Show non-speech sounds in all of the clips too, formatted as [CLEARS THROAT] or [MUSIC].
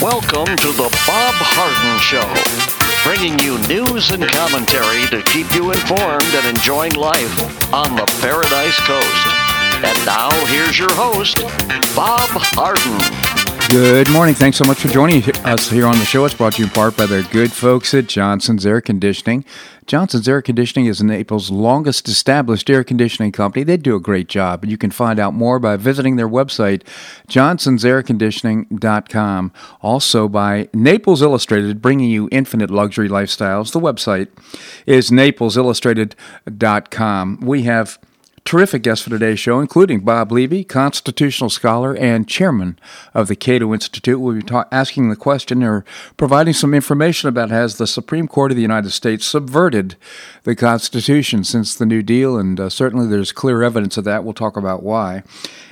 Welcome to the Bob Harden Show, bringing you news and commentary to keep you informed and enjoying life on the Paradise Coast. And now, here's your host, Bob Harden. Good morning. Thanks so much for joining us here on the show. It's brought to you in part by the good folks at Johnson's Air Conditioning. Johnson's Air Conditioning is Naples' longest established air conditioning company. They do a great job. And you can find out more by visiting their website, johnsonsairconditioning.com. Also by Naples Illustrated, bringing you infinite luxury lifestyles. The website is naplesillustrated.com. We have terrific guests for today's show, including Bob Levy, constitutional scholar and chairman of the Cato Institute. We'll be ta- asking the question or providing some information about has the Supreme Court of the United States subverted the Constitution since the New Deal, and uh, certainly there's clear evidence of that. We'll talk about why.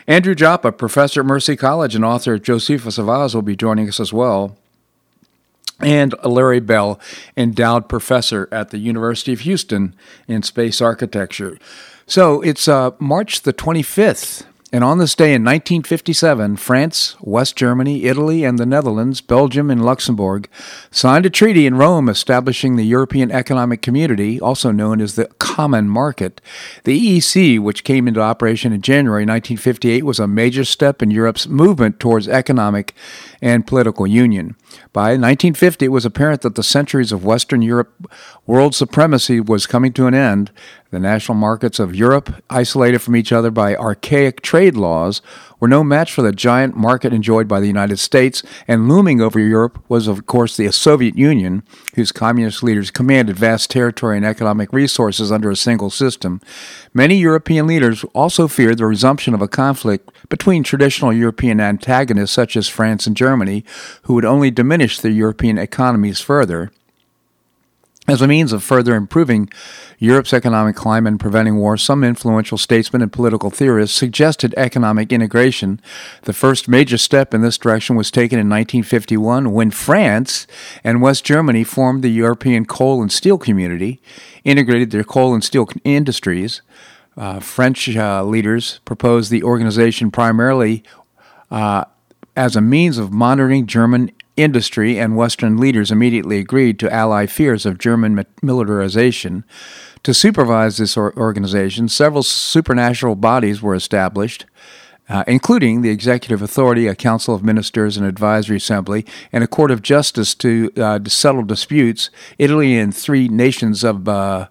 Andrew Joppa, professor at Mercy College and author of Josephus of Oz, will be joining us as well and Larry Bell, endowed professor at the University of Houston in space architecture. So it's uh, March the 25th. And on this day in 1957, France, West Germany, Italy, and the Netherlands, Belgium, and Luxembourg signed a treaty in Rome establishing the European Economic Community, also known as the Common Market. The EEC, which came into operation in January 1958, was a major step in Europe's movement towards economic and political union. By 1950, it was apparent that the centuries of Western Europe world supremacy was coming to an end. The national markets of Europe, isolated from each other by archaic trade laws, were no match for the giant market enjoyed by the United States, and looming over Europe was, of course, the Soviet Union, whose communist leaders commanded vast territory and economic resources under a single system. Many European leaders also feared the resumption of a conflict between traditional European antagonists such as France and Germany, who would only diminish the European economies further. As a means of further improving Europe's economic climate and preventing war, some influential statesmen and political theorists suggested economic integration. The first major step in this direction was taken in 1951 when France and West Germany formed the European Coal and Steel Community, integrated their coal and steel industries. Uh, French uh, leaders proposed the organization primarily uh, as a means of monitoring German industry and Western leaders immediately agreed to ally fears of German militarization. To supervise this organization, several supranational bodies were established. Uh, including the executive authority, a council of ministers, an advisory assembly, and a court of justice to, uh, to settle disputes. Italy and three nations of uh,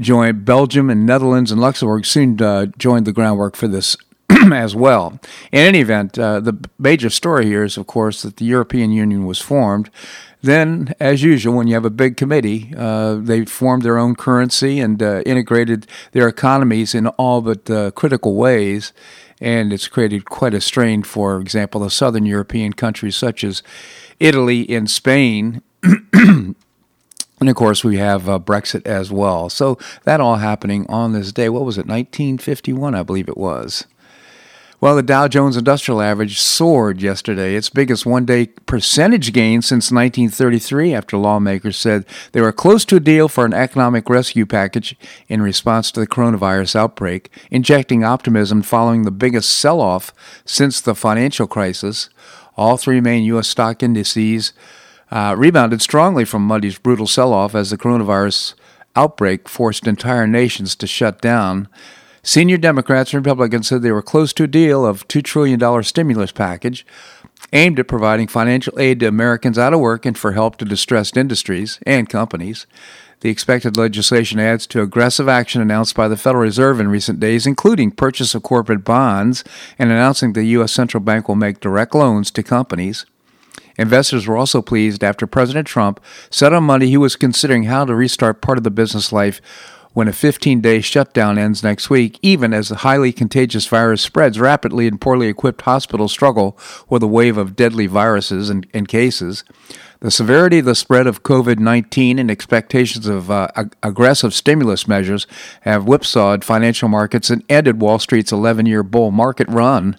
joined Belgium and Netherlands and Luxembourg soon uh, joined the groundwork for this [CLEARS THROAT] as well. In any event, uh, the major story here is, of course, that the European Union was formed. Then, as usual, when you have a big committee, uh, they formed their own currency and uh, integrated their economies in all but uh, critical ways. And it's created quite a strain, for example, the southern European countries such as Italy and Spain. [CLEARS THROAT] And of course, we have uh, Brexit as well. So that all happening on this day. What was it, 1951, I believe it was. Well, the Dow Jones Industrial Average soared yesterday, its biggest one day percentage gain since 1933, after lawmakers said they were close to a deal for an economic rescue package in response to the coronavirus outbreak, injecting optimism following the biggest sell off since the financial crisis. All three main U.S. stock indices uh, rebounded strongly from Monday's brutal sell off as the coronavirus outbreak forced entire nations to shut down. Senior Democrats and Republicans said they were close to a deal of $2 trillion stimulus package aimed at providing financial aid to Americans out of work and for help to distressed industries and companies. The expected legislation adds to aggressive action announced by the Federal Reserve in recent days, including purchase of corporate bonds and announcing the U.S. Central Bank will make direct loans to companies. Investors were also pleased after President Trump said on Monday he was considering how to restart part of the business life when a 15 day shutdown ends next week, even as the highly contagious virus spreads rapidly and poorly equipped hospitals struggle with a wave of deadly viruses and, and cases. The severity of the spread of COVID 19 and expectations of uh, ag- aggressive stimulus measures have whipsawed financial markets and ended Wall Street's 11 year bull market run.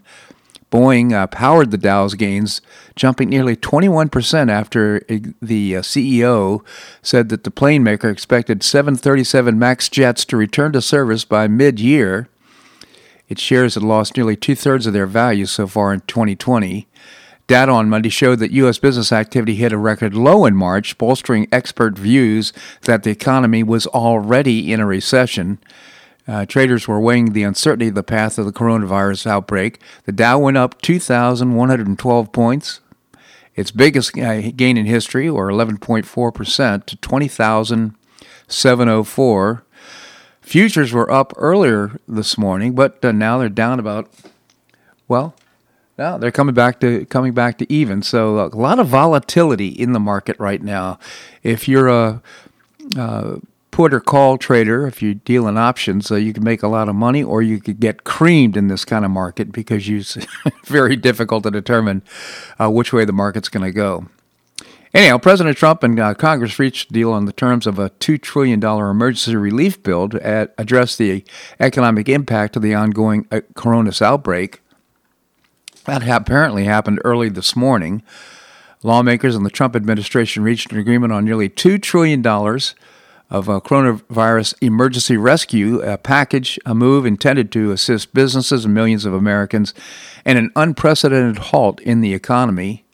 Boeing uh, powered the Dow's gains, jumping nearly 21% after the uh, CEO said that the plane maker expected 737 MAX jets to return to service by mid year. Its shares had lost nearly two thirds of their value so far in 2020. Data on Monday showed that U.S. business activity hit a record low in March, bolstering expert views that the economy was already in a recession. Uh, traders were weighing the uncertainty of the path of the coronavirus outbreak. The Dow went up 2,112 points, its biggest uh, gain in history, or 11.4%, to 20,704. Futures were up earlier this morning, but uh, now they're down about, well, now they're coming back to coming back to even. So a lot of volatility in the market right now. If you're a, a put or call trader, if you deal in options, uh, you can make a lot of money, or you could get creamed in this kind of market because it's [LAUGHS] very difficult to determine uh, which way the market's going to go. Anyhow, President Trump and uh, Congress reached a deal on the terms of a $2 trillion emergency relief bill to address the economic impact of the ongoing uh, coronavirus outbreak. That apparently happened early this morning. Lawmakers and the Trump administration reached an agreement on nearly $2 trillion of a coronavirus emergency rescue a package, a move intended to assist businesses and millions of Americans, and an unprecedented halt in the economy.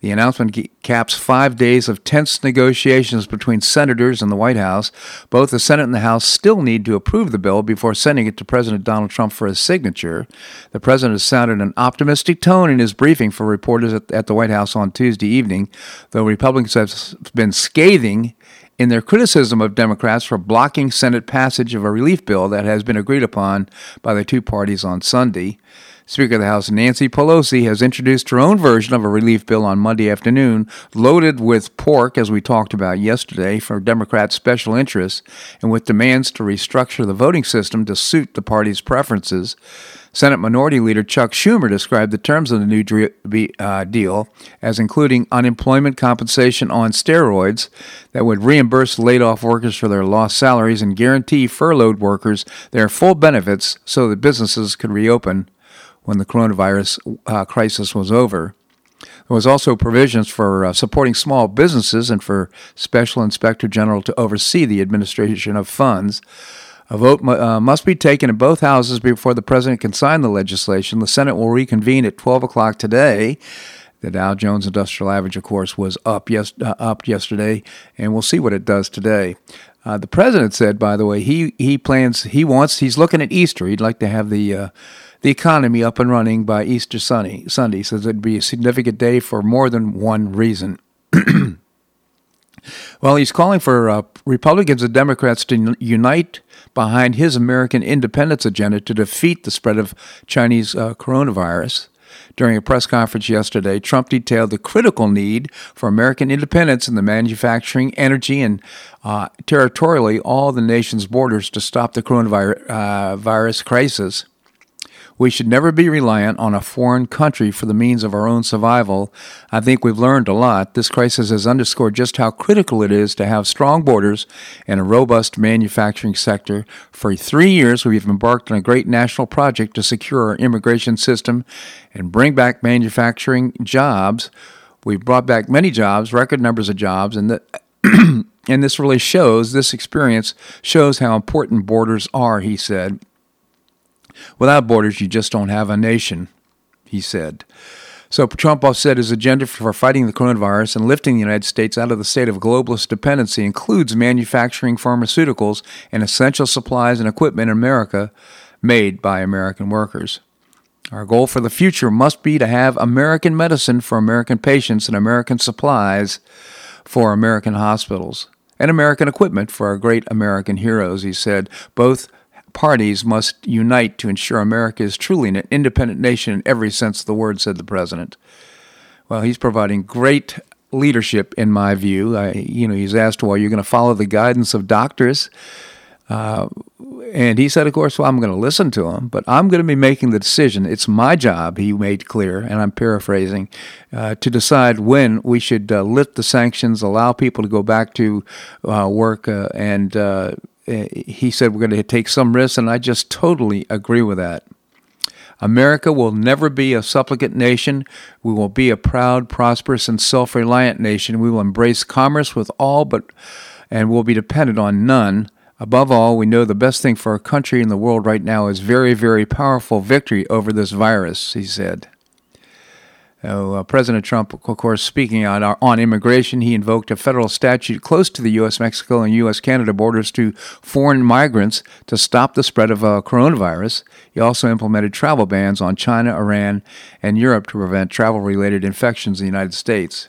The announcement caps five days of tense negotiations between senators and the White House. Both the Senate and the House still need to approve the bill before sending it to President Donald Trump for his signature. The president has sounded an optimistic tone in his briefing for reporters at, at the White House on Tuesday evening, though Republicans have been scathing in their criticism of Democrats for blocking Senate passage of a relief bill that has been agreed upon by the two parties on Sunday. Speaker of the House Nancy Pelosi has introduced her own version of a relief bill on Monday afternoon, loaded with pork, as we talked about yesterday, for Democrats' special interests, and with demands to restructure the voting system to suit the party's preferences. Senate Minority Leader Chuck Schumer described the terms of the new uh, deal as including unemployment compensation on steroids that would reimburse laid off workers for their lost salaries and guarantee furloughed workers their full benefits so that businesses could reopen when the coronavirus uh, crisis was over. There was also provisions for uh, supporting small businesses and for Special Inspector General to oversee the administration of funds. A vote uh, must be taken in both houses before the president can sign the legislation. The Senate will reconvene at 12 o'clock today. The Dow Jones Industrial Average, of course, was up yes uh, up yesterday, and we'll see what it does today. Uh, the president said, by the way, he he plans he wants he's looking at Easter. He'd like to have the uh, the economy up and running by Easter Sunday. Sunday says it'd be a significant day for more than one reason. [CLEARS THROAT] well, he's calling for uh, Republicans and Democrats to unite behind his American independence agenda to defeat the spread of Chinese uh, coronavirus. During a press conference yesterday, Trump detailed the critical need for American independence in the manufacturing, energy, and uh, territorially all the nation's borders to stop the coronavirus uh, crisis. We should never be reliant on a foreign country for the means of our own survival. I think we've learned a lot. This crisis has underscored just how critical it is to have strong borders and a robust manufacturing sector. For three years, we've embarked on a great national project to secure our immigration system and bring back manufacturing jobs. We've brought back many jobs, record numbers of jobs, and the [CLEARS THROAT] and this really shows, this experience shows how important borders are, he said. Without borders, you just don't have a nation, he said. So Trump said his agenda for fighting the coronavirus and lifting the United States out of the state of globalist dependency includes manufacturing pharmaceuticals and essential supplies and equipment in America made by American workers. Our goal for the future must be to have American medicine for American patients and American supplies for American hospitals and American equipment for our great American heroes, he said. Both parties must unite to ensure America is truly an independent nation in every sense of the word, said the president. Well, he's providing great leadership, in my view. I, you know, he's asked, "Well, you're going to follow the guidance of doctors," uh, and he said, "Of course, well, I'm going to listen to him, but I'm going to be making the decision. It's my job," he made clear, and I'm paraphrasing, uh, to decide when we should uh, lift the sanctions, allow people to go back to uh, work, uh, and uh, Uh, he said we're going to take some risks, and I just totally agree with that. America will never be a supplicant nation. We will be a proud, prosperous, and self reliant nation. We will embrace commerce with all but and will be dependent on none. Above all, we know the best thing for our country and the world right now is very, very powerful victory over this virus, he said. Uh, President Trump, of course, speaking on, on immigration, he invoked a federal statute close to the U.S. Mexico and U.S. Canada borders to foreign migrants to stop the spread of uh, coronavirus. He also implemented travel bans on China, Iran, and Europe to prevent travel related infections in the United States.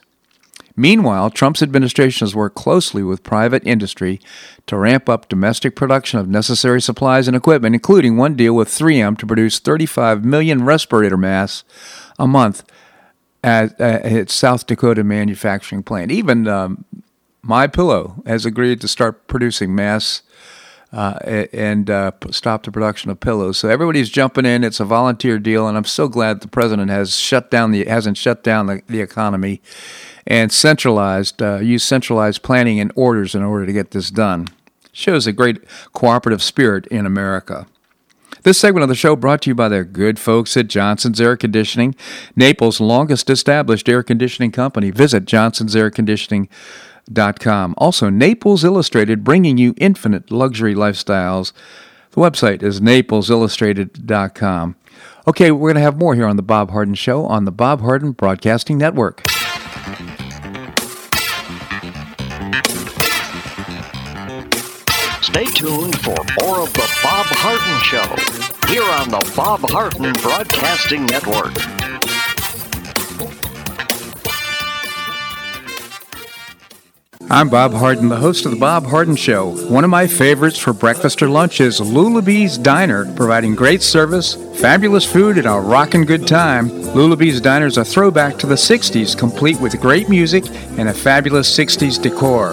Meanwhile, Trump's administration has worked closely with private industry to ramp up domestic production of necessary supplies and equipment, including one deal with 3M to produce 35 million respirator masks a month at, at its South Dakota manufacturing plant. Even um, My Pillow has agreed to start producing masks uh, and uh, stop the production of pillows. So everybody's jumping in. It's a volunteer deal, and I'm so glad the president has shut down the hasn't shut down the, the economy and centralized uh, used centralized planning and orders in order to get this done. Shows a great cooperative spirit in America. This segment of the show brought to you by the good folks at Johnson's Air Conditioning, Naples' longest established air conditioning company. Visit Johnson's Air Conditioning naplesillustrated.com. Also, Naples Illustrated, bringing you infinite luxury lifestyles. The website is naplesillustrated.com. Okay, we're going to have more here on The Bob Harden Show on the Bob Harden Broadcasting Network. Stay tuned for more of The Bob Harden Show here on the Bob Harden Broadcasting Network. I'm Bob Harden, the host of The Bob Harden Show. One of my favorites for breakfast or lunch is Lulabee's Diner, providing great service, fabulous food, and a rockin' good time. Lulabee's Diner is a throwback to the 60s, complete with great music and a fabulous 60s decor.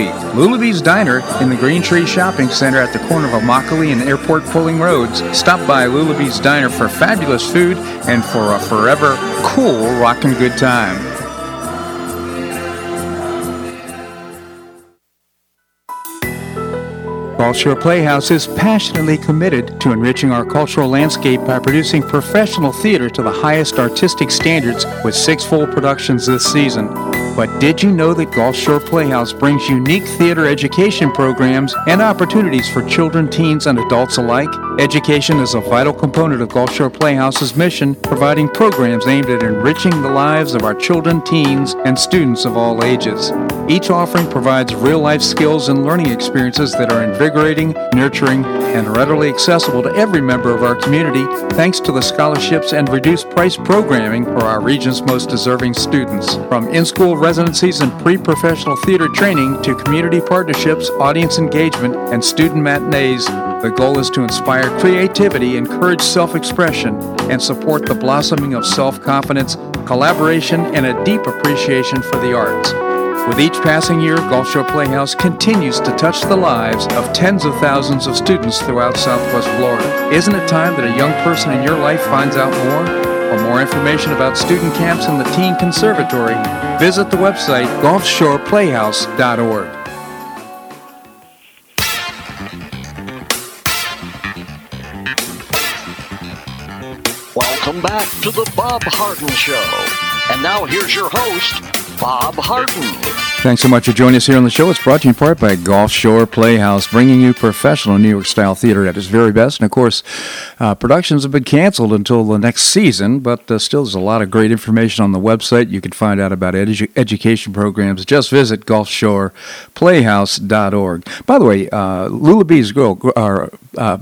Lulabee's Diner in the Green Tree Shopping Center at the corner of Immokalee and Airport Pulling Roads. Stop by Lulabee's Diner for fabulous food and for a forever cool rockin' good time. Gulf Shore Playhouse is passionately committed to enriching our cultural landscape by producing professional theater to the highest artistic standards with six full productions this season. But did you know that Gulf Shore Playhouse brings unique theater education programs and opportunities for children, teens, and adults alike? Education is a vital component of Gulf Shore Playhouse's mission, providing programs aimed at enriching the lives of our children, teens, and students of all ages. Each offering provides real life skills and learning experiences that are invigorating, nurturing, and readily accessible to every member of our community thanks to the scholarships and reduced price programming for our region's most deserving students. From in school residencies and pre professional theater training to community partnerships, audience engagement, and student matinees, the goal is to inspire creativity, encourage self expression, and support the blossoming of self confidence, collaboration, and a deep appreciation for the arts. With each passing year, Gulf Shore Playhouse continues to touch the lives of tens of thousands of students throughout Southwest Florida. Isn't it time that a young person in your life finds out more? For more information about student camps and the Teen Conservatory, visit the website gulfshoreplayhouse.org. Welcome back to the Bob Harden Show. And now here's your host, Bob Harden. Thanks so much for joining us here on the show. It's brought to you in part by Gulf Shore Playhouse, bringing you professional New York style theater at its very best. And of course, uh, productions have been canceled until the next season, but uh, still there's a lot of great information on the website. You can find out about edu- education programs. Just visit gulfshoreplayhouse.org. By the way, uh, Lulabee's Girl, uh, uh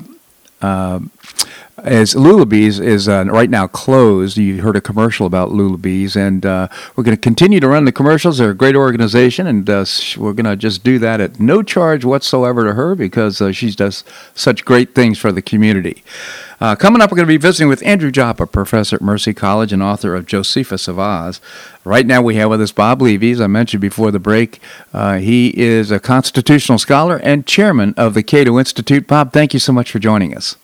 as Lulabees is uh, right now closed. You heard a commercial about Lulabees, and uh, we're going to continue to run the commercials. They're a great organization, and uh, we're going to just do that at no charge whatsoever to her because uh, she does such great things for the community. Uh, coming up, we're going to be visiting with Andrew Joppa, professor at Mercy College and author of Josephus of Oz. Right now, we have with us Bob Levy, as I mentioned before the break. Uh, he is a constitutional scholar and chairman of the Cato Institute. Bob, thank you so much for joining us.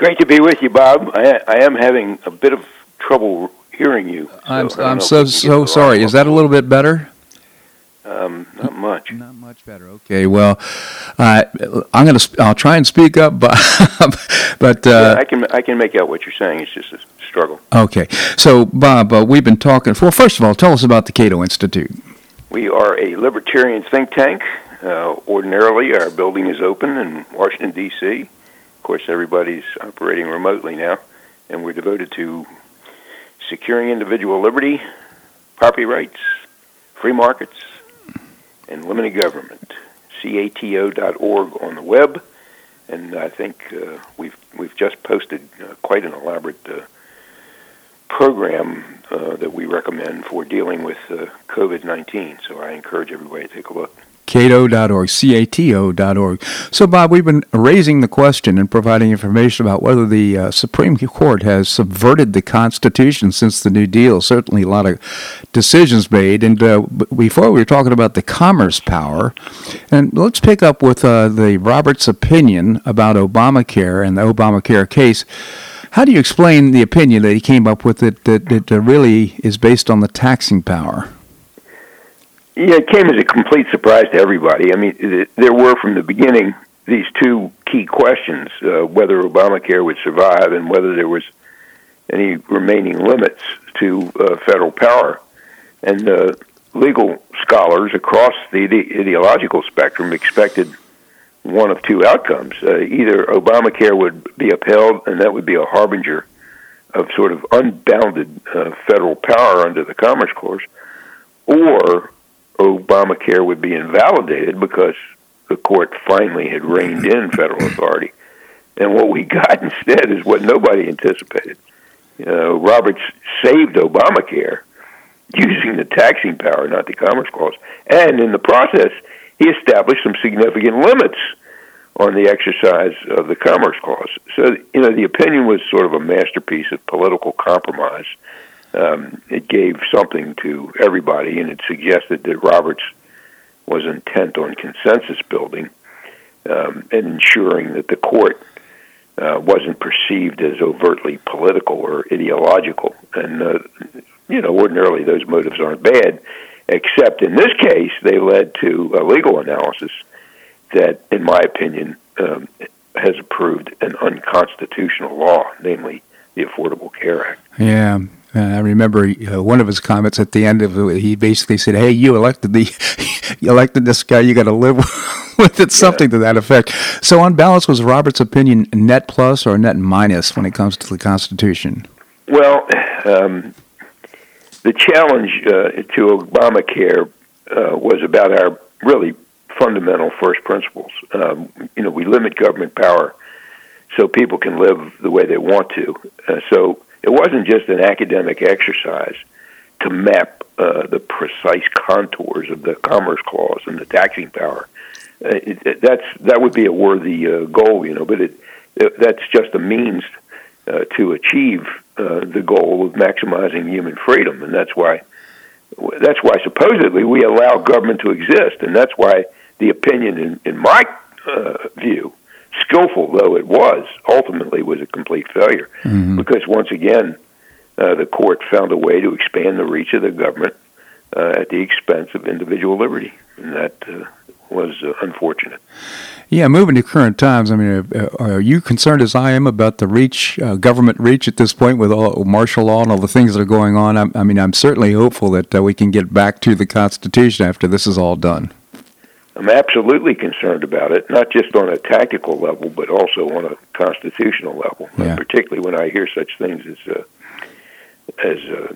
Great to be with you, Bob. I, I am having a bit of trouble hearing you. So I'm, I'm so if we can get so sorry. Is that a little bit better? Um, not much. Not much better. Okay. Well, uh, I'm gonna. sp- I'll try and speak up, [LAUGHS] but but Yeah, uh, I can I can make out what you're saying. It's just a struggle. okay. So Bob, uh, we've been talking. Well, first of all, tell us about the Cato Institute. We are a libertarian think tank. Uh, ordinarily, our building is open in Washington D.C. Course, everybody's operating remotely now, and we're devoted to securing individual liberty, property rights, free markets, and limited government. cato.org on the web, and I think uh, we've we've just posted uh, quite an elaborate uh, program uh, that we recommend for dealing with uh, COVID nineteen. So I encourage everybody to take a look. Cato.org, C-A-T-O.org. So, Bob, we've been raising the question and providing information about whether the uh, Supreme Court has subverted the Constitution since the New Deal. Certainly, a lot of decisions made. And uh, before we were talking about the commerce power, and let's pick up with uh, the Roberts' opinion about Obamacare and the Obamacare case. How do you explain the opinion that he came up with that that, that uh, really is based on the taxing power? Yeah, it came as a complete surprise to everybody. I mean, there were from the beginning these two key questions: uh, whether Obamacare would survive and whether there was any remaining limits to uh, federal power. And uh, legal scholars across the ide- ideological spectrum expected one of two outcomes: uh, either Obamacare would be upheld, and that would be a harbinger of sort of unbounded uh, federal power under the Commerce Clause, or Obamacare would be invalidated because the court finally had reined in federal authority. And what we got [LAUGHS] instead is what nobody anticipated. Know, Roberts saved Obamacare using the taxing power, not the Commerce Clause. And in the process, he established some significant limits on the exercise of the Commerce Clause. So, you know, the opinion was sort of a masterpiece of political compromise um, it gave something to everybody, and it suggested that Roberts was intent on consensus building um, and ensuring that the court uh, wasn't perceived as overtly political or ideological. And, uh, you know, ordinarily those motives aren't bad, except in this case, they led to a legal analysis that, in my opinion, um, has approved an unconstitutional law, namely the Affordable Care Act. Yeah. I remember uh, one of his comments at the end of it. He basically said, "Hey, you elected the, [LAUGHS] you elected this guy. You got to live [LAUGHS] with it." Something to that effect. So, on balance, was Robert's opinion net plus or net minus when it comes to the Constitution? Well, um, the challenge uh, to Obamacare uh, was about our really fundamental first principles. Um, you know, we limit government power so people can live the way they want to. Uh, so it wasn't just an academic exercise to map uh, the precise contours of the Commerce Clause and the taxing power. Uh, it, it, that's that would be a worthy uh, goal, you know, but it, it that's just a means uh, to achieve uh, the goal of maximizing human freedom, and that's why that's why supposedly we allow government to exist, and that's why the opinion, in, in my uh, view, skillful though it was, ultimately was a complete failure. Mm-hmm. Because once again, uh, the court found a way to expand the reach of the government uh, at the expense of individual liberty, and that uh, was uh, unfortunate. Yeah, moving to current times. I mean, uh, are you concerned as I am about the reach, uh, government reach at this point with all martial law and all the things that are going on? I'm, I mean, I'm certainly hopeful that uh, we can get back to the Constitution after this is all done. I'm absolutely concerned about it, not just on a tactical level, but also on a constitutional level. Yeah. Particularly when I hear such things as uh, as uh,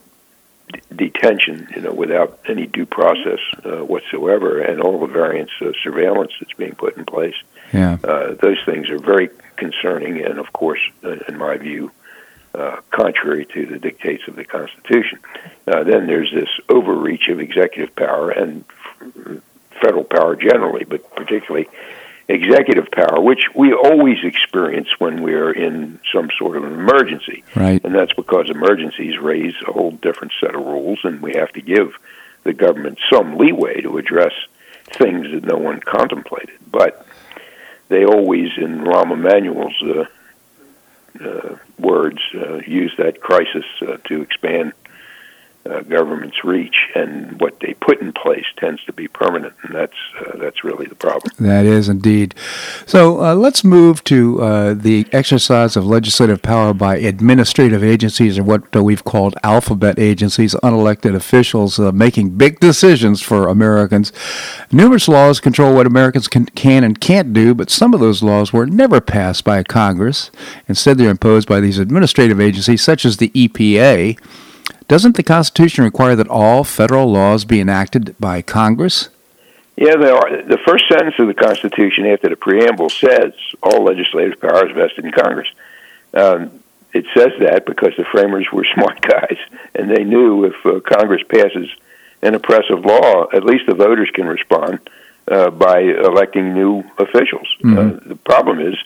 d- detention, you know, without any due process uh, whatsoever, and all the various of surveillance that's being put in place. Yeah. Uh, those things are very concerning, and of course, uh, in my view, uh, contrary to the dictates of the Constitution. Uh, then there's this overreach of executive power and f- federal power generally, but particularly executive power, which we always experience when we're in some sort of an emergency. Right. And that's because emergencies raise a whole different set of rules, and we have to give the government some leeway to address things that no one contemplated. But they always, in Rahm Emanuel's uh, uh, words, uh, use that crisis uh, to expand uh, government's reach, and what they put in place tends to be permanent, and that's uh, that's really the problem. That is indeed. So uh, let's move to uh, the exercise of legislative power by administrative agencies, or what we've called alphabet agencies, unelected officials uh, making big decisions for Americans. Numerous laws control what Americans can, can and can't do, but some of those laws were never passed by Congress. Instead, they're imposed by these administrative agencies, such as the EPA. Doesn't the Constitution require that all federal laws be enacted by Congress? Yeah, they are. The first sentence of the Constitution after the preamble says all legislative power is vested in Congress. Um, it says that because the framers were [LAUGHS] smart guys, and they knew if uh, Congress passes an oppressive law, at least the voters can respond uh, by electing new officials. Mm-hmm. Uh, the problem is,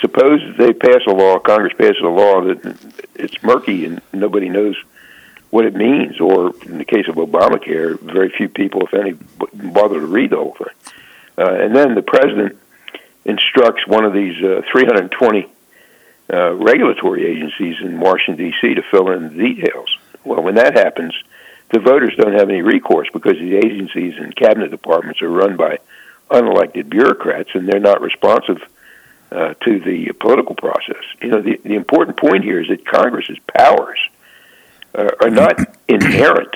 suppose they pass a law, Congress passes a law that it's murky and nobody knows what it means, or in the case of Obamacare, very few people, if any, bother to read the whole. Uh, and then the president instructs one of these uh, 320 uh, regulatory agencies in Washington, D.C. to fill in the details. Well, when that happens, the voters don't have any recourse because the agencies and cabinet departments are run by unelected bureaucrats and they're not responsive uh, to the political process. You know, the, the important point here is that Congress's powers – uh, are not [CLEARS THROAT] inherent.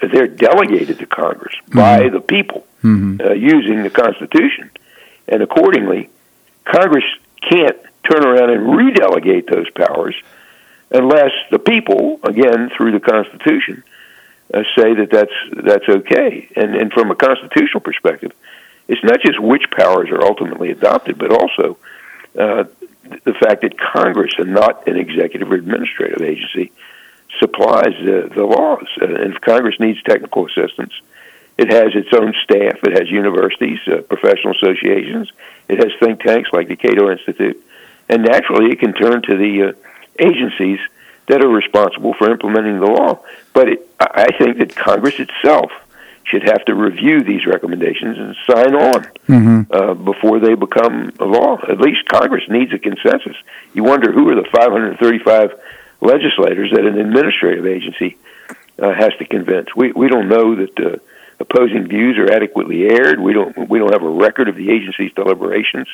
They're delegated to Congress mm-hmm. by the people mm-hmm. uh, using the Constitution. And accordingly, Congress can't turn around and redelegate those powers unless the people, again, through the Constitution, uh, say that that's, that's okay. And, and from a constitutional perspective, it's not just which powers are ultimately adopted, but also uh, the fact that Congress, and not an executive or administrative agency, supplies the, the laws. Uh, and if Congress needs technical assistance, it has its own staff. It has universities, uh, professional associations. It has think tanks like the Cato Institute. And naturally, it can turn to the uh, agencies that are responsible for implementing the law. But it, I think that Congress itself should have to review these recommendations and sign on mm-hmm. uh, before they become a law. At least Congress needs a consensus. You wonder who are the 535 legislators that an administrative agency uh, has to convince. We we don't know that uh, opposing views are adequately aired. We don't we don't have a record of the agency's deliberations.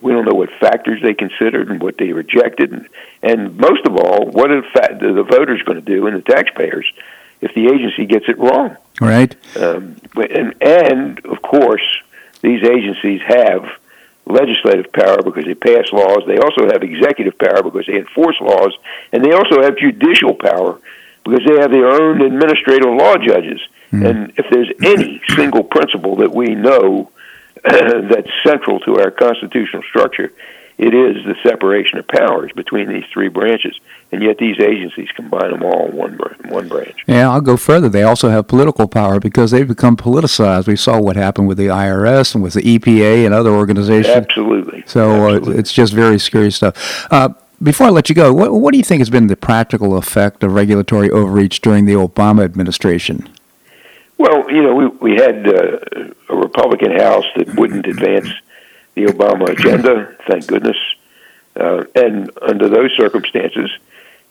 We don't know what factors they considered and what they rejected, and, and most of all, what are the, fa- the voters going to do and the taxpayers if the agency gets it wrong? Right. Um, and and of course, these agencies have legislative power because they pass laws. They also have executive power because they enforce laws, and they also have judicial power because they have their own administrative law judges. Mm. And if there's any [COUGHS] single principle that we know [CLEARS THROAT] that's central to our constitutional structure, it is the separation of powers between these three branches and yet these agencies combine them all in one one branch. Yeah, I'll go further. They also have political power because they've become politicized. We saw what happened with the IRS and with the EPA and other organizations. Absolutely. So uh, Absolutely. Uh, it's just very scary stuff. Uh, before I let you go, what, what do you think has been the practical effect of regulatory overreach during the Obama administration? Well, you know, we we had uh, a Republican House that wouldn't advance the Obama agenda. Thank goodness. Uh, and under those circumstances,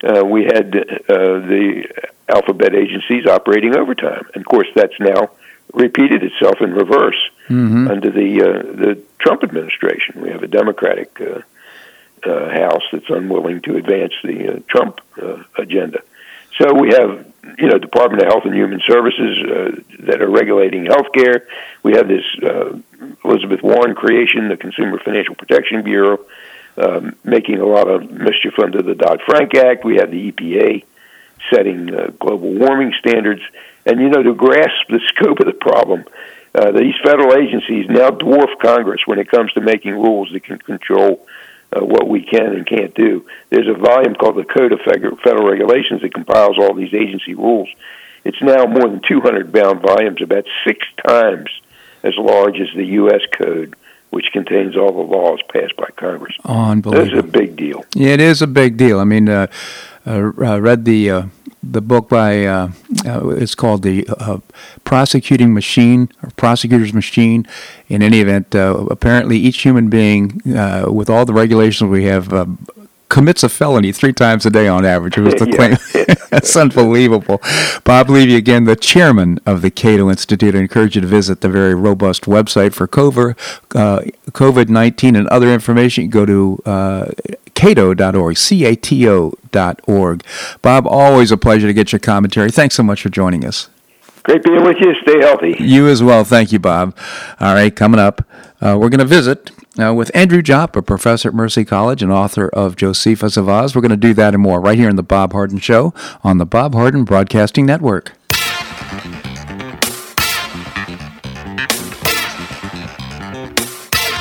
uh, we had uh, the alphabet agencies operating overtime. And of course, that's now repeated itself in reverse mm-hmm. under the uh, the Trump administration. We have a Democratic uh, uh, House that's unwilling to advance the uh, Trump uh, agenda. So we have, you know, Department of Health and Human Services uh, that are regulating healthcare. We have this uh, Elizabeth Warren creation, the Consumer Financial Protection Bureau, um, making a lot of mischief under the Dodd Frank Act. We have the EPA setting uh, global warming standards. And, you know, to grasp the [LAUGHS] scope of the problem, uh, these federal agencies now dwarf Congress when it comes to making rules that can control uh, what we can and can't do. There's a volume called the Code of Federal Regulations that compiles all these agency rules. It's now more than 200 bound volumes, about six times as large as the U.S. Code which contains all the laws passed by Congress. Unbelievable. This is a big deal. Yeah, it is a big deal. I mean, uh, uh, I read the uh, the book by uh, uh, it's called the uh, Prosecuting Machine or Prosecutor's Machine. In any event, apparently each human being, with all the regulations we have, commits a felony three times a day on average. It was the [LAUGHS] claim. [LAUGHS] That's unbelievable. Bob Levy, again, the chairman of the Cato Institute. I encourage you to visit the very robust website for COVID 19 and other information. You go to cato.org, C A T O.org. Bob, always a pleasure to get your commentary. Thanks so much for joining us. Great being with you. Stay healthy. You as well. Thank you, Bob. All right, coming up, uh, we're going to visit uh, with Andrew Jopp, a professor at Mercy College and author of Josephus of Oz. We're going to do that and more right here in the Bob Harden Show on the Bob Harden Broadcasting Network.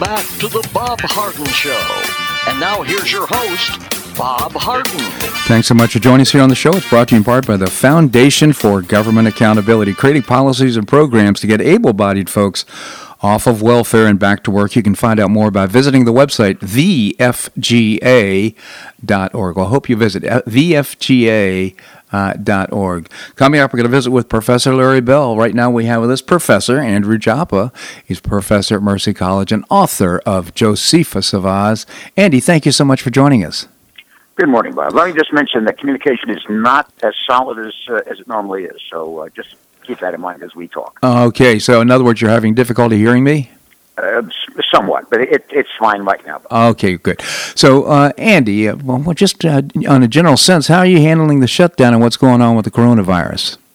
Back to the Bob Harden Show. And now here's your host, Bob Harden. Thanks so much for joining us here on the show. It's brought to you in part by the Foundation for Government Accountability, creating policies and programs to get able bodied folks off of welfare and back to work. You can find out more by visiting the website, thefga.org. I hope you visit uh, thefga.org. Uh, org. Coming up, we're going to visit with Professor Larry Bell. Right now, we have with us Professor Andrew Joppa. He's professor at Mercy College and author of Josephus of Oz. Andy, thank you so much for joining us. Good morning, Bob. Let me just mention that communication is not as solid as uh, as it normally is. So uh, just keep that in mind as we talk. Okay. So, in other words, you're having difficulty hearing me. Uh, somewhat, but it, it's fine right now. Okay, good. So, uh, Andy, uh, well, just uh, on a general sense, how are you handling the shutdown and what's going on with the coronavirus? [LAUGHS]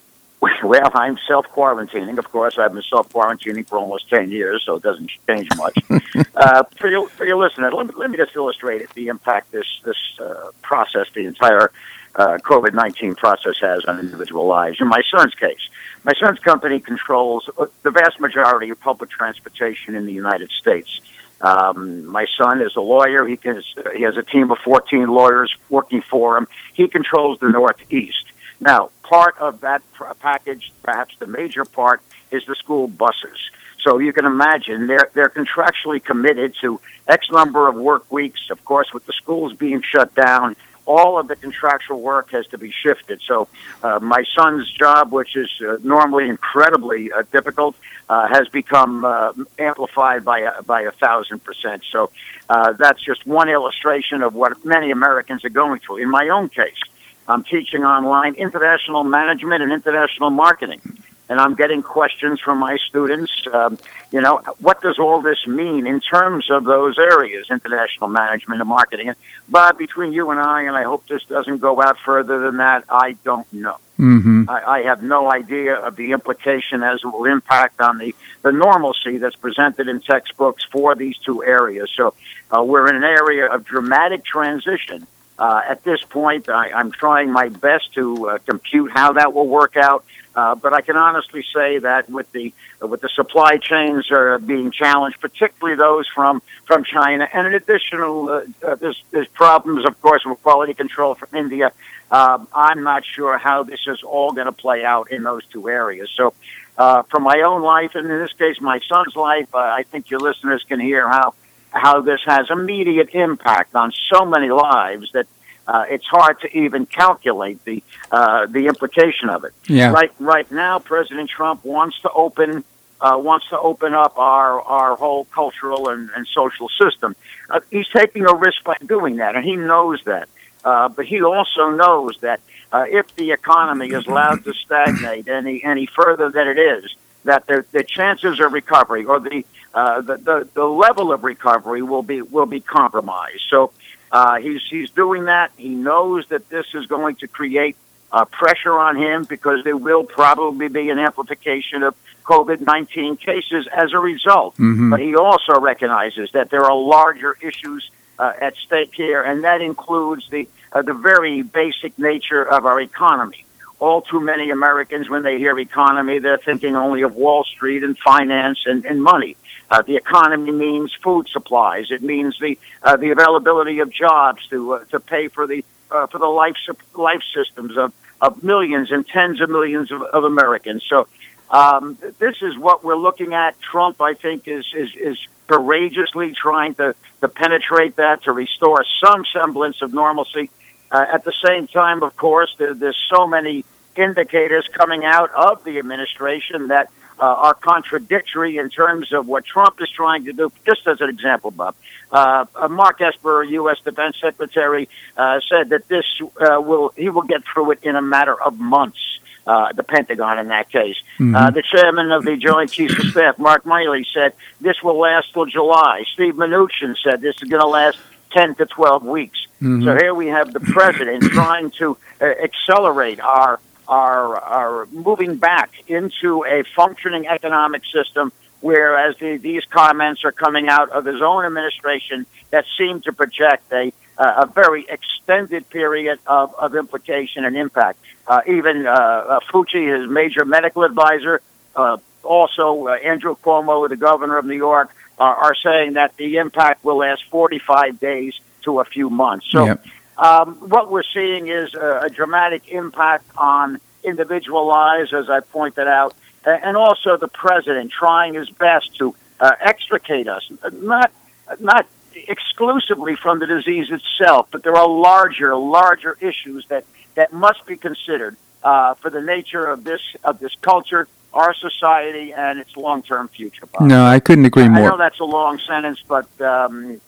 Well, I'm self quarantining. Of course, I've been self quarantining for almost ten years, so it doesn't change much. [LAUGHS] uh, for your for your listeners, let me, let me just illustrate the impact this this uh, process, the entire uh, COVID nineteen process has on individual lives. In my son's case, my son's company controls the vast majority of public transportation in the United States. Um, my son is a lawyer. He, can, he has a team of 14 lawyers working for him. He controls the Northeast. Now, part of that package, perhaps the major part, is the school buses. So you can imagine they're they're contractually committed to X number of work weeks. Of course, with the schools being shut down, all of the contractual work has to be shifted. So uh, my son's job, which is uh, normally incredibly uh, difficult, uh, has become uh, amplified by a, by a thousand percent. So uh, that's just one illustration of what many Americans are going through. In my own case, I'm teaching online international management and international marketing. And I'm getting questions from my students. Um, you know, what does all this mean in terms of those areas, international management and marketing? But between you and I, and I hope this doesn't go out further than that, I don't know. Mm-hmm. I, I have no idea of the implication as it will impact on the, the normalcy that's presented in textbooks for these two areas. So uh, we're in an area of dramatic transition. Uh, at this point, I, I'm trying my best to uh, compute how that will work out. Uh, but I can honestly say that with the with the supply chains are being challenged, particularly those from from China, and in additional, uh, uh, there's there's problems, of course, with quality control from India. Um, I'm not sure how this is all going to play out in those two areas. So, uh, from my own life, and in this case, my son's life, I think your listeners can hear how how this has immediate impact on so many lives that uh, it's hard to even calculate the uh, the implication of it. Yeah. Right right now, President Trump wants to open uh, wants to open up our our whole cultural and, and social system. Uh, he's taking a risk by doing that, and he knows that. Uh, but he also knows that uh, if the economy is allowed to stagnate any any further than it is, that the, the chances of recovery or the, uh, the, the the level of recovery will be will be compromised. So uh, he's he's doing that. He knows that this is going to create uh, pressure on him because there will probably be an amplification of COVID nineteen cases as a result. Mm-hmm. But he also recognizes that there are larger issues uh, at stake here, and that includes the uh, the very basic nature of our economy. All too many Americans, when they hear economy, they're thinking only of Wall Street and finance and, and money. Uh, the economy means food supplies. It means the uh, the availability of jobs to uh, to pay for the uh, for the life life systems of, of millions and tens of millions of, of Americans. So um, this is what we're looking at. Trump, I think, is is, is courageously trying to, to penetrate that to restore some semblance of normalcy. Uh, at the same time, of course, there, there's so many indicators coming out of the administration that uh, are contradictory in terms of what Trump is trying to do. Just as an example, Bob, uh, uh Mark Esper, U.S. Defense Secretary, uh, said that this uh, will he will get through it in a matter of months. Uh, the Pentagon in that case. Mm-hmm. the chairman of the Joint Chiefs of Staff, Mark Milley, said this will last till July. Steve Mnuchin said this is going to last 10 to 12 weeks. Mm-hmm. So here we have the president trying to accelerate our are are moving back into a functioning economic system. Whereas the, these comments are coming out of his own administration that seem to project a uh, a very extended period of, of implication and impact. Uh, even uh, uh Fauci, his major medical advisor, uh, also uh, Andrew Cuomo, the governor of New York, are saying that the impact will last 45 days to a few months. So yep. Um, what we're seeing is a, a, dramatic impact on individual lives, as I pointed out, and also the president trying his best to uh, extricate us, not not exclusively from the disease itself, but there are larger, larger issues that, that must be considered uh, for the nature of this of this culture, our society, and its long term future. Bob. No, I couldn't agree more. I know that's a long sentence, but um,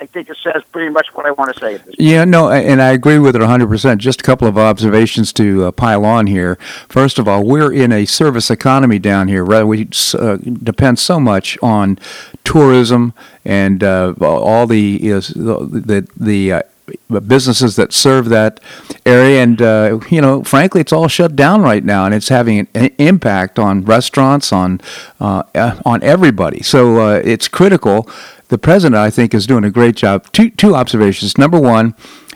I think it says pretty much what I want to say. Yeah, no, and I agree with it 100%. Just a couple of observations to uh, pile on here. First of all, we're in a service economy down here. Right? We uh, depend so much on tourism and uh, all the the the uh, businesses that serve that area and uh, you know frankly it's all shut down right now and it's having an impact on restaurants on uh, on everybody so uh, it's critical the president, I think, is doing a great job. Two two observations. Number one,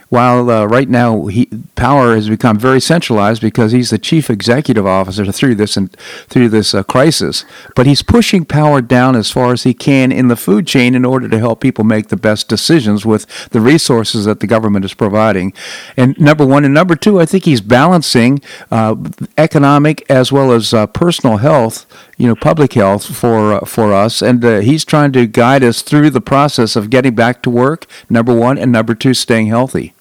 while uh, right now he, power has become very centralized because he's the chief executive officer through this and through this uh, crisis, but he's pushing power down as far as he can in the food chain in order to help people make the best decisions with the resources that the government is providing. And number one and number two, I think he's balancing uh, economic as well as uh, personal health, you know, public health for uh, for us, and uh, he's trying to guide us through the process of getting back to work. Number one and number two, staying healthy.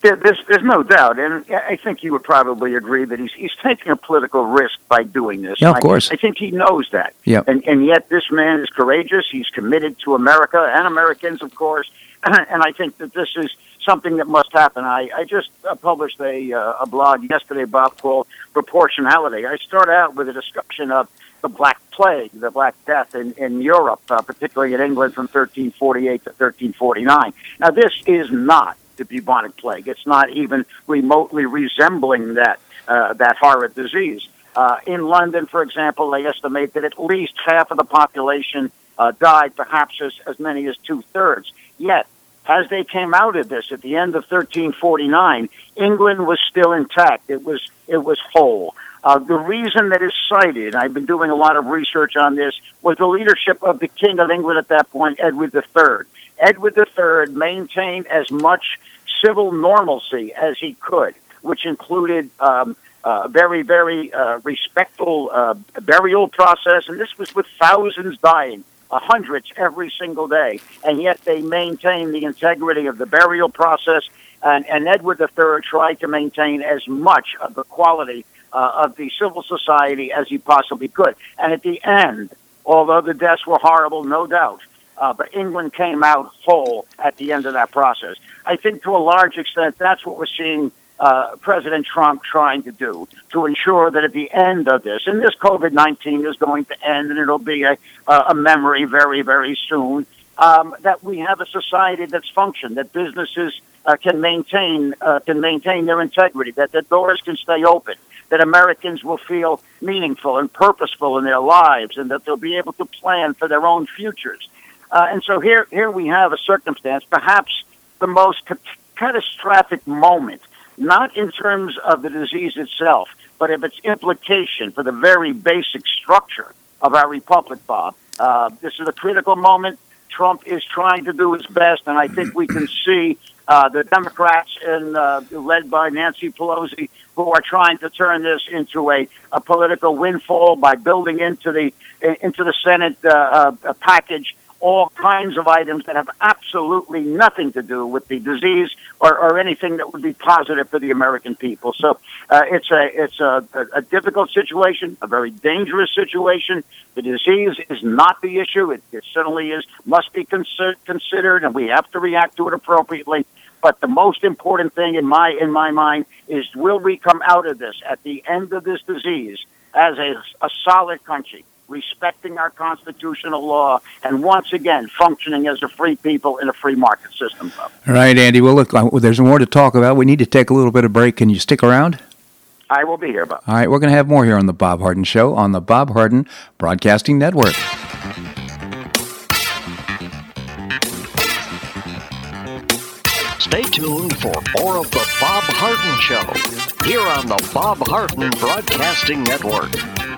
there, there's there's no doubt, and I think you would probably agree that he's he's taking a political risk by doing this. Yeah, of course. I, I think he knows that. Yeah. And and yet this man is courageous. He's committed to America and Americans, of course. [CLEARS THROAT] and I think that this is something that must happen. I, I just uh, published a, uh, a blog yesterday, Bob, called Proportionality. I start out with a discussion of the Black Plague, the Black Death in, in Europe, uh, particularly in England from 1348 to 1349. Now, this is not the bubonic plague. It's not even remotely resembling that, uh, that horrid disease. Uh, in London, for example, they estimate that at least half of the population uh, died, perhaps as, as many as two thirds. Yet, as they came out of this at the end of 1349, England was still intact. It was it was whole. Uh, the reason that is cited, and I've been doing a lot of research on this, was the leadership of the King of England at that point, Edward III. Edward III maintained as much civil normalcy as he could, which included um, uh, very, very uh, respectful uh, burial process, and this was with thousands dying hundreds every single day, and yet they maintain the integrity of the burial process. And, and Edward III tried to maintain as much of the quality uh, of the civil society as he possibly could. And at the end, although the deaths were horrible, no doubt, uh, but England came out whole at the end of that process. I think to a large extent, that's what we're seeing uh, President Trump trying to do to ensure that at the end of this, and this COVID 19 is going to end and it'll be a, a memory very, very soon, um, that we have a society that's functioned, that businesses uh, can maintain uh, can maintain their integrity, that the doors can stay open, that Americans will feel meaningful and purposeful in their lives, and that they'll be able to plan for their own futures. Uh, and so here, here we have a circumstance, perhaps the most catastrophic moment not in terms of the disease itself, but of its implication for the very basic structure of our republic, Bob. Uh, this is a critical moment. Trump is trying to do his best, and I think we can [CLEARS THROAT] see uh, the Democrats, and uh, led by Nancy Pelosi, who are trying to turn this into a, a political windfall by building into the into the Senate uh, uh, package all kinds of items that have absolutely nothing to do with the disease or, or anything that would be positive for the American people. So uh, it's a it's a, a, difficult situation, a very dangerous situation. The disease is not the issue; it, it certainly is must be consider, considered, and we have to react to it appropriately. But the most important thing in my in my mind is: will we come out of this at the end of this disease as a, a solid country? Respecting our constitutional law, and once again functioning as a free people in a free market system. All right, Andy. Well, look, uh, there's more to talk about. We need to take a little bit of break. Can you stick around? I will be here, Bob. All right, we're going to have more here on the Bob Harden Show on the Bob Harden Broadcasting Network. Stay tuned for more of the Bob Harden Show here on the Bob Harden Broadcasting Network.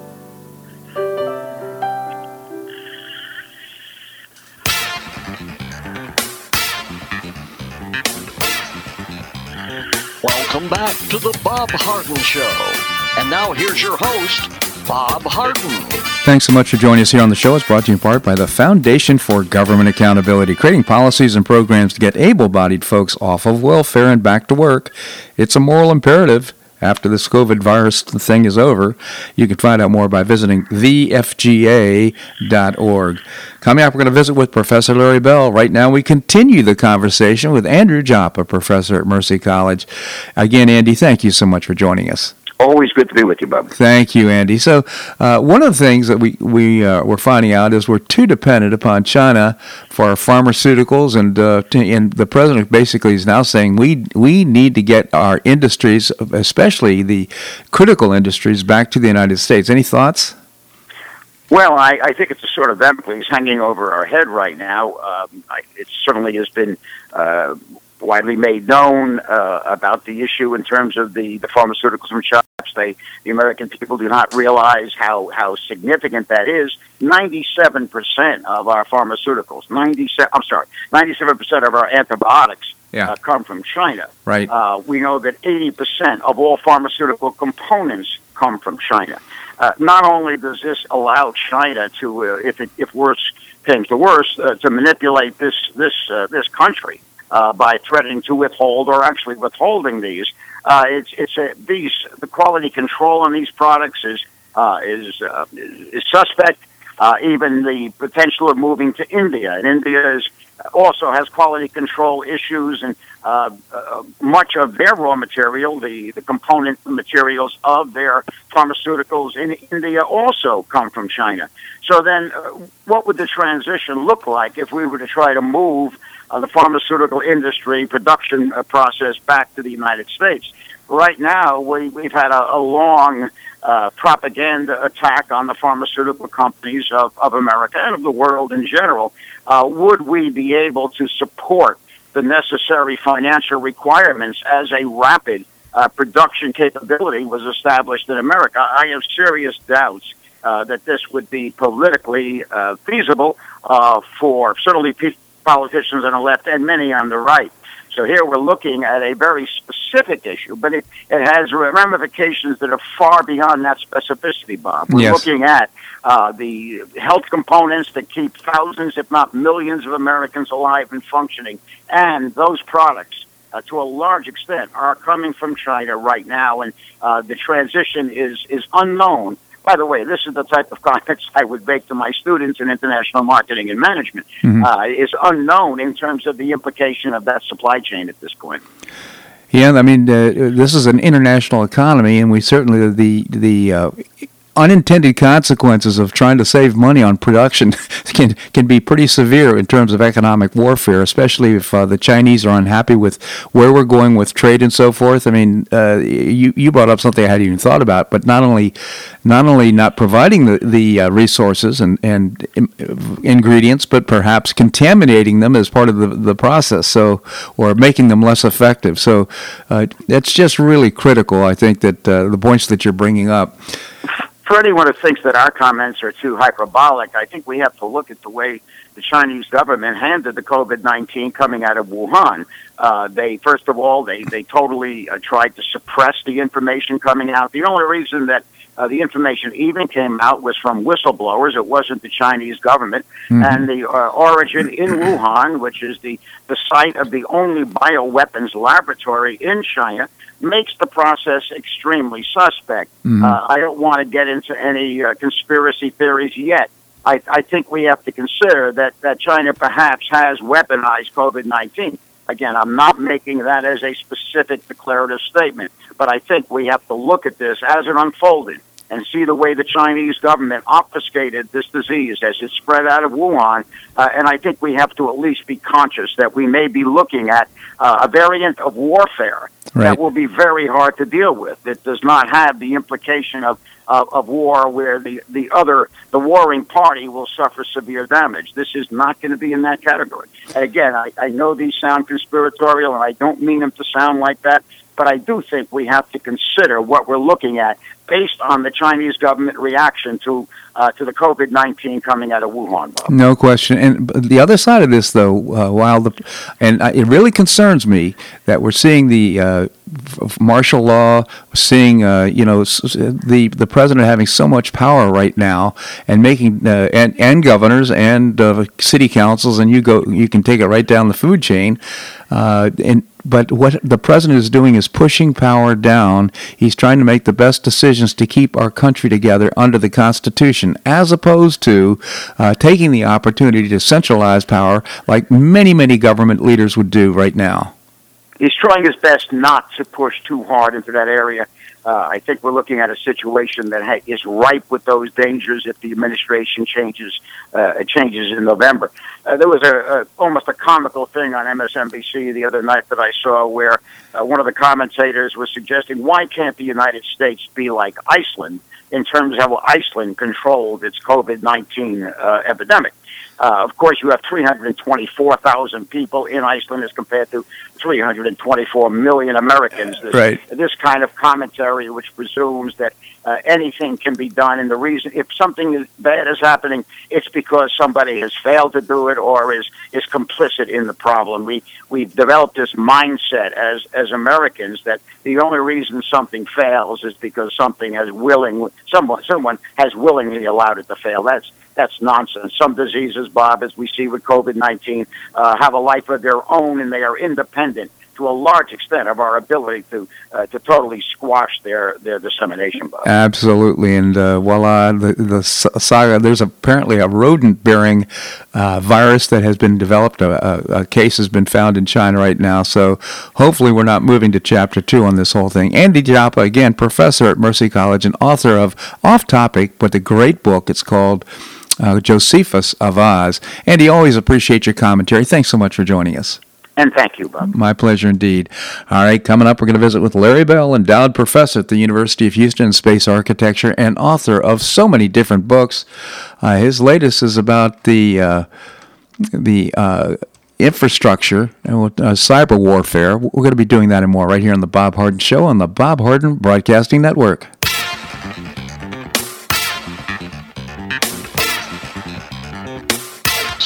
Bob Harden Show. And now here's your host, Bob Harden. Thanks so much for joining us here on the show. It's brought to you in part by the Foundation for Government Accountability, creating policies and programs to get able bodied folks off of welfare and back to work. It's a moral imperative after this COVID virus thing is over. You can find out more by visiting thefga.org. Coming up, we're going to visit with Professor Larry Bell. Right now, we continue the conversation with Andrew Joppa, professor at Mercy College. Again, Andy, thank you so much for joining us. Always good to be with you, Bob. Thank you, Andy. So, uh, one of the things that we we uh, we're finding out is we're too dependent upon China for our pharmaceuticals, and uh, t- and the president basically is now saying we we need to get our industries, especially the critical industries, back to the United States. Any thoughts? Well, I, I think it's a sort of Damocles hanging over our head right now. Um, I, it certainly has been uh, widely made known uh, about the issue in terms of the, the pharmaceuticals from China. They, the American people do not realize how, how significant that is. 97% of our pharmaceuticals, 97, I'm sorry, 97% of our antibiotics Yeah. uh, come from China. Right. Uh, we know that 80% of all pharmaceutical components come from China. Uh, not only does this allow China to, uh, if it, if worse came to worse, uh, to manipulate this this uh, this country uh, by threatening to withhold or actually withholding these, uh, it's it's a, these the quality control on these products is uh, is uh, is suspect. Uh, even the potential of moving to India, and India is also has quality control issues, and uh, uh, much of their raw material, the, the component materials of their pharmaceuticals in India, also come from China. So then, uh, what would the transition look like if we were to try to move uh, the pharmaceutical industry production uh, process back to the United States? Right now, we, we've had a, a long uh, propaganda attack on the pharmaceutical companies of, of America and of the world in general. Uh, would we be able to support the necessary financial requirements as a rapid uh, production capability was established in America? I have serious doubts uh, that this would be politically uh, feasible uh, for certainly pe- politicians on the left and many on the right. So here we're looking at a very specific issue, but it, it has ramifications that are far beyond that specificity, Bob. We're Yes. looking at uh, the health components that keep thousands, if not millions, of Americans alive and functioning, and those products. Uh, to a large extent, are coming from China right now, and uh, the transition is is unknown. By the way, this is the type of comments I would make to my students in international marketing and management. Uh, is unknown in terms of the implication of that supply chain at this point. Yeah, I mean, uh, this is an international economy, and we certainly the the uh, unintended consequences of trying to save money on production [LAUGHS] can can be pretty severe in terms of economic warfare, especially if uh, the Chinese are unhappy with where we're going with trade and so forth. I mean, uh, you you brought up something I hadn't even thought about, but not only not only not providing the the uh, resources and and ingredients, but perhaps contaminating them as part of the the process, so or making them less effective. So uh, it's just really critical. I think that uh, the points that you're bringing up. For anyone who thinks that our comments are too hyperbolic, I think we have to look at the way the Chinese government handled the COVID nineteen coming out of Wuhan. Uh, they first of all they they totally uh, tried to suppress the information coming out. The only reason that uh, the information even came out was from whistleblowers. It wasn't the Chinese government. And the uh, origin in Wuhan, which is the, the site of the only bioweapons laboratory in China, makes the process extremely suspect. Uh, I don't want to get into any uh, conspiracy theories yet. I, I think we have to consider that, that China perhaps has weaponized COVID 19. Again, I'm not making that as a specific declarative statement, but I think we have to look at this as it unfolded and see the way the Chinese government obfuscated this disease as it spread out of Wuhan. Uh, and I think we have to at least be conscious that we may be looking at uh, a variant of warfare right. that will be very hard to deal with. It does not have the implication of, of, of war where the, the other, the warring party will suffer severe damage. This is not going to be in that category. And again, I, I know these sound conspiratorial, and I don't mean them to sound like that, but I do think we have to consider what we're looking at based on the Chinese government reaction to uh, to the COVID nineteen coming out of Wuhan. Bob. No question. And the other side of this, though, uh, while the and it really concerns me that we're seeing the uh, martial law, seeing uh, you know the the president having so much power right now, and making uh, and and governors and uh, city councils, and you go you can take it right down the food chain, and but what the president is doing is pushing power down. He's trying to make the best decisions to keep our country together under the Constitution, as opposed to uh, taking the opportunity to centralize power like many, many government leaders would do right now. He's trying his best not to push too hard into that area. Uh, I think we're looking at a situation that ha- is ripe with those dangers if the administration changes uh, changes in November. Uh, there was a, a almost a comical thing on MSNBC the other night that I saw where uh, one of the commentators was suggesting why can't the United States be like Iceland in terms of how Iceland controlled its COVID nineteen uh, epidemic. Uh, of course, you have 324,000 people in Iceland as compared to 324 million Americans. This, right. this kind of commentary, which presumes that uh, anything can be done, and the reason if something bad is happening, it's because somebody has failed to do it or is is complicit in the problem. We we've developed this mindset as as Americans that the only reason something fails is because something has willing someone someone has willingly allowed it to fail. That's that's nonsense. Some diseases, Bob, as we see with COVID 19, uh, have a life of their own and they are independent to a large extent of our ability to uh, to totally squash their, their dissemination. Bob. Absolutely, and uh, voila, the, the saga. There's apparently a rodent-bearing uh, virus that has been developed. A, a, a, case has been found in China right now. So hopefully, we're not moving to chapter two on this whole thing. Andy Joppa, again, professor at Mercy College and author of Off Topic, but the great book. It's called uh, Josephus of Oz. Andy, always appreciate your commentary. Thanks so much for joining us. And thank you, Bob. My pleasure indeed. All right, coming up, we're going to visit with Larry Bell, endowed professor at the University of Houston in space architecture and author of so many different books. Uh, his latest is about the uh, the uh, infrastructure and uh, cyber warfare. We're going to be doing that and more right here on the Bob Harden Show on the Bob Harden Broadcasting Network.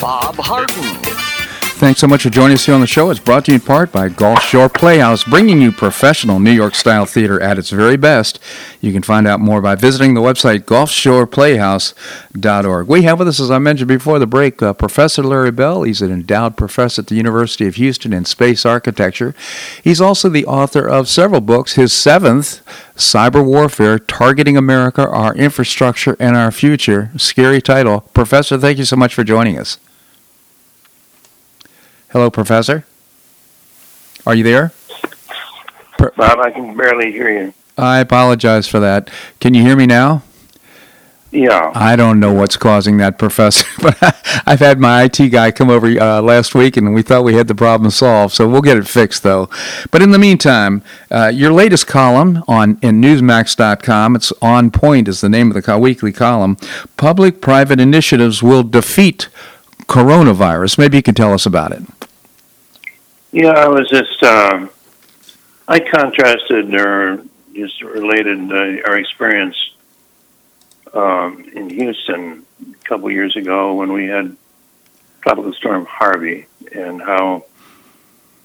Bob Harden. Thanks so much for joining us here on the show. It's brought to you in part by Gulf Shore Playhouse, bringing you professional New York style theater at its very best. You can find out more by visiting the website gulfshoreplayhouse.org. We have with us, as I mentioned before the break, uh, Professor Larry Bell. He's an endowed professor at the University of Houston in space architecture. He's also the author of several books. His seventh, Cyber Warfare Targeting America, Our Infrastructure, and Our Future. Scary title. Professor, thank you so much for joining us. Hello, Professor. Are you there? Bob, I can barely hear you. I apologize for that. Can you hear me now? Yeah. I don't know what's causing that, [LAUGHS] Professor, but [LAUGHS] I've had my IT guy come over uh, last week and we thought we had the problem solved, so we'll get it fixed though. But in the meantime, uh, your latest column on in Newsmax.com, it's On Point is the name of the co- weekly column. Public private initiatives will defeat coronavirus. Maybe you can tell us about it. Yeah, I was just, um, I contrasted or just related uh, our experience um, in Houston a couple years ago when we had tropical storm Harvey and how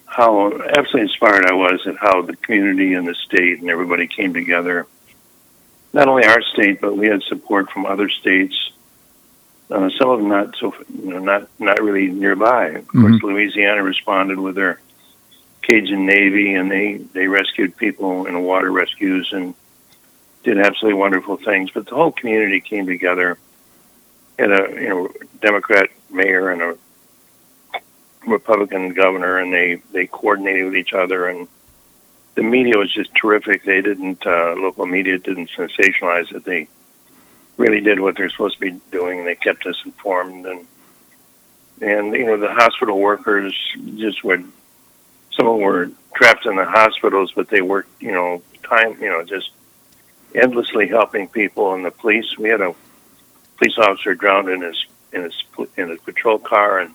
how absolutely inspired I was at how the community and the state and everybody came together. Not only our state, but we had support from other states. Uh, some of them not so, you know, not not really nearby. Of course, Louisiana responded with their Cajun Navy, and they they rescued people in water rescues and did absolutely wonderful things. But the whole community came together. Had a you know Democrat mayor and a Republican governor, and they they coordinated with each other. And the media was just terrific. They didn't uh, local media didn't sensationalize it. They really did what they're supposed to be doing. They kept us informed and. And you know the hospital workers just would some were trapped in the hospitals, but they worked, you know, time, you know, just endlessly helping people. And the police, we had a police officer drowned in his in his in his patrol car, and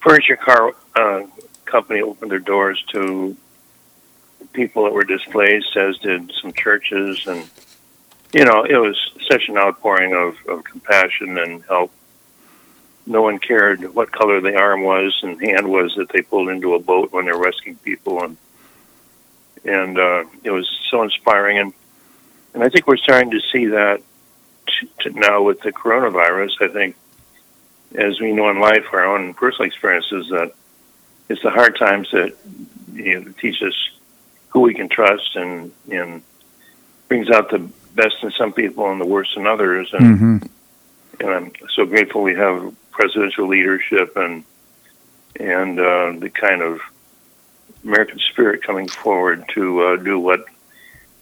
furniture car uh, company opened their doors to people that were displaced, as did some churches, and you know, it was such an outpouring of, of compassion and help. No one cared what color the arm was and hand was that they pulled into a boat when they're rescuing people. And and uh, it was so inspiring. And and I think we're starting to see that t- now with the coronavirus. I think as we know in life, our own personal experiences that it's the hard times that you know, teach us who we can trust and and brings out the best in some people and the worst in others and. hmm And I'm so grateful we have presidential leadership and and uh, the kind of American spirit coming forward to uh, do what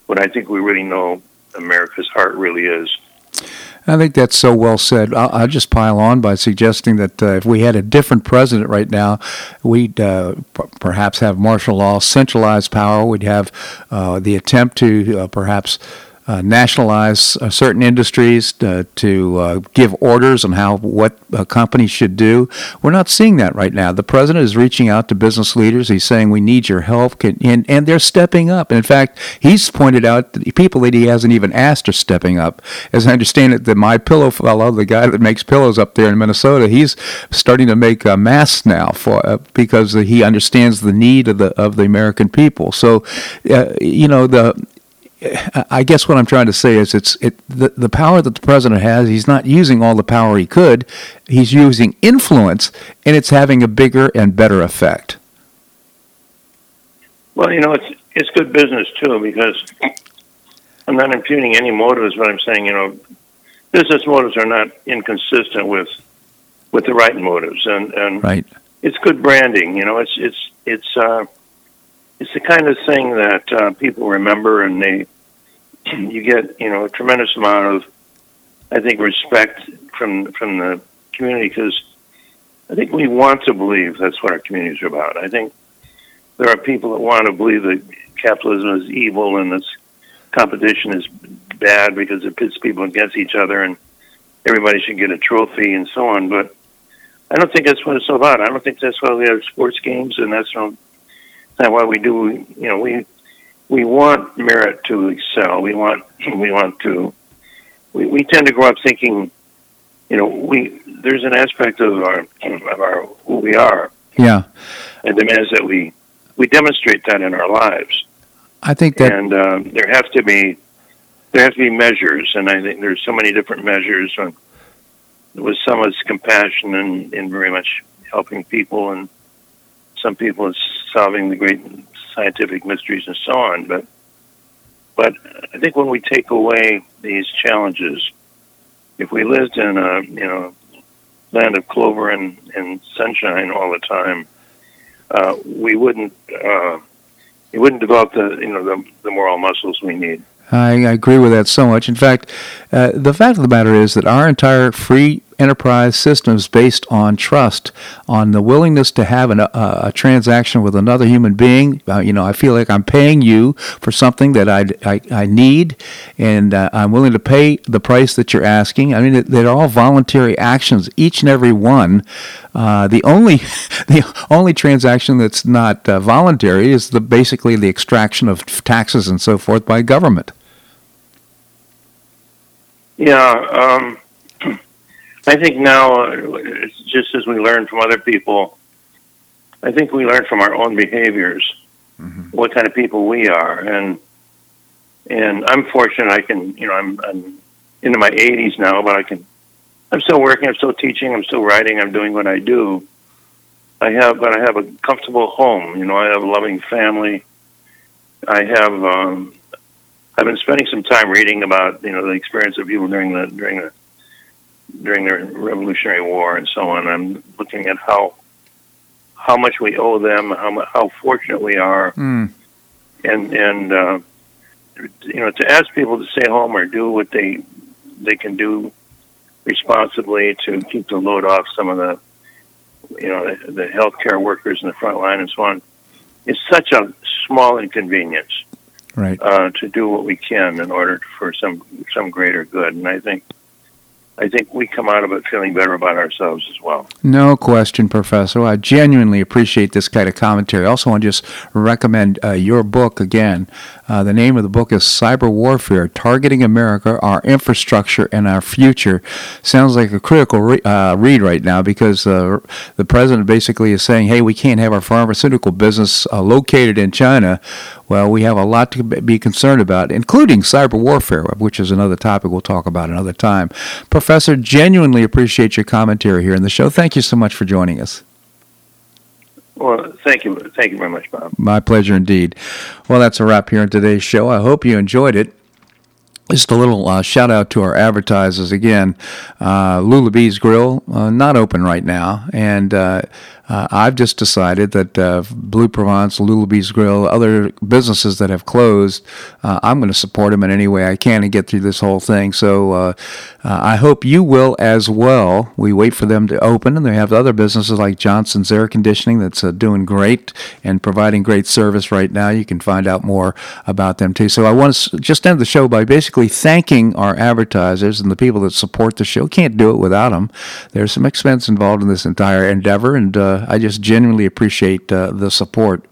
what I think we really know America's heart really is. I think that's so well said. I'll, I'll just pile on by suggesting that uh, if we had a different president right now, we'd uh, p- perhaps have martial law, centralized power. We'd have uh, the attempt to uh, perhaps uh, nationalize uh, certain industries uh, to uh, give orders on how what uh, companies should do. We're not seeing that right now. The president is reaching out to business leaders. He's saying we need your help, Can, and and they're stepping up. And in fact, he's pointed out that people that he hasn't even asked are stepping up. As I understand it, the My Pillow fellow, the guy that makes pillows up there in Minnesota, he's starting to make uh, masks now for because he understands the need of the of the American people. So, uh, you know the I guess what I'm trying to say is it's it the, the power that the president has. He's not using all the power he could. He's using influence, and it's having a bigger and better effect. Well, you know, it's it's good business too because I'm not impugning any motives, but I'm saying you know, business motives are not inconsistent with with the right motives, and and Right. it's good branding. You know, it's it's it's uh, it's the kind of thing that uh, people remember, and they [CLEARS THROAT] you get you know a tremendous amount of I think respect from from the community because I think we want to believe that's what our communities are about. I think there are people that want to believe that capitalism is evil and this competition is bad because it pits people against each other and everybody should get a trophy and so on. But I don't think that's what it's all about. I don't think that's why we have sports games, and that's not, not why we do. You know, we we want merit to excel. We want we want to we, we tend to grow up thinking, you know, we there's an aspect of our of our who we are, Yeah. and demands that we we demonstrate that in our lives. I think that and um, there have to be there have to be measures, and I think there's so many different measures. And with some it's compassion and, and very much helping people, and some people it's solving the great scientific mysteries and so on. But but I think when we take away these challenges, if we lived in a you know land of clover and, and sunshine all the time, uh, we wouldn't. Uh, it wouldn't develop the you know the, the moral muscles we need. I, I agree with that so much. In fact, uh, the fact of the matter is that our entire free enterprise systems based on trust, on the willingness to have an, a, a transaction with another human being. Uh, you know, I feel like I'm paying you for something that I, I, I need, and uh, I'm willing to pay the price that you're asking. I mean, they're all voluntary actions, each and every one. Uh, the only [LAUGHS] the only transaction that's not uh, voluntary is the basically the extraction of taxes and so forth by government. Yeah, um, I think now uh, it's just as we learn from other people. I think we learn from our own behaviors Mm-hmm. what kind of people we are, and and I'm fortunate. I can, you know, I'm, I'm into my 80s now, but I can. I'm still working. I'm still teaching. I'm still writing. I'm doing what I do. I have, but I have a comfortable home. You know, I have a loving family. I have. Um, I've been spending some time reading about you know the experience of people during the during the during the Revolutionary War and so on. I'm looking at how how much we owe them, how how fortunate we are, Mm. and and uh, you know to ask people to stay home or do what they they can do responsibly to keep the load off some of the you know the, the healthcare workers in the front line and so on. It's such a small inconvenience Right. uh, to do what we can in order for some some greater good, and I think I think we come out of it feeling better about ourselves as well. No question, Professor. I genuinely appreciate this kind of commentary. Also want to just recommend uh, your book again. Uh, the name of the book is Cyber Warfare Targeting America, Our Infrastructure, and Our Future. Sounds like a critical re- uh, read right now because uh, the president basically is saying, hey, we can't have our pharmaceutical business uh, located in China. Well, we have a lot to be concerned about, including cyber warfare, which is another topic we'll talk about another time. Professor, genuinely appreciate your commentary here in the show. Thank you so much for joining us. Well, thank you, thank you very much, Bob. My pleasure indeed. Well, that's a wrap here on today's show. I hope you enjoyed it. Just a little uh, shout out to our advertisers again. Uh, Lula Bee's Grill, uh, not open right now, and uh, I've just decided that uh, Blue Provence, Lula Bee's Grill, other businesses that have closed, uh, I'm going to support them in any way I can and get through this whole thing. So uh, uh, I hope you will as well. We wait for them to open, and they have other businesses like Johnson's Air Conditioning that's doing great and providing great service right now. You can find out more about them too. So I want to just end the show by basically thanking our advertisers and the people that support the show. Can't do it without them. There's some expense involved in this entire endeavor, and uh, I just genuinely appreciate uh, the support.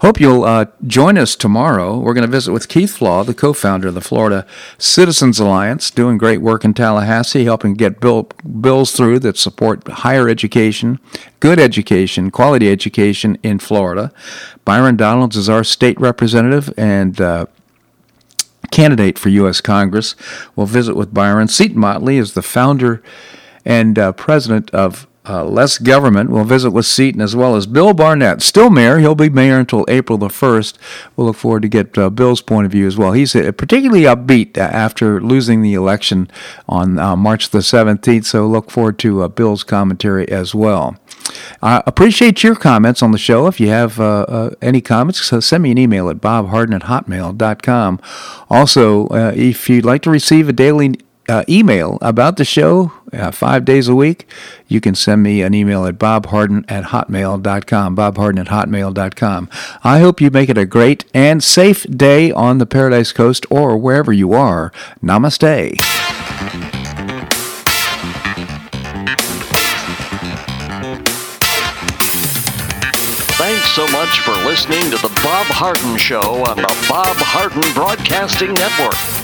Hope you'll uh, join us tomorrow. We're going to visit with Keith Flaugh, the co founder of the Florida Citizens Alliance, doing great work in Tallahassee, helping get bill, bills through that support higher education, good education, quality education in Florida. Byron Donalds is our state representative and uh, candidate for U.S. Congress. We'll visit with Byron. Seton Motley is the founder and uh, president of uh, Less Government. We'll visit with Seton as well as Bill Barnett, still mayor. He'll be mayor until April the 1st. We'll look forward to get uh, Bill's point of view as well. He's uh, particularly upbeat uh, after losing the election on uh, March the 17th, so look forward to uh, Bill's commentary as well. I appreciate your comments on the show. If you have any comments, send me an email at bobharden at hotmail.com. Also, if you'd like to receive a daily uh, email about the show uh, five days a week, you can send me an email at bobharden at hotmail.com. Bobharden at hotmail.com. I hope you make it a great and safe day on the Paradise Coast or wherever you are. Namaste. Thanks so much for listening to The Bob Harden Show on the Bob Harden Broadcasting Network.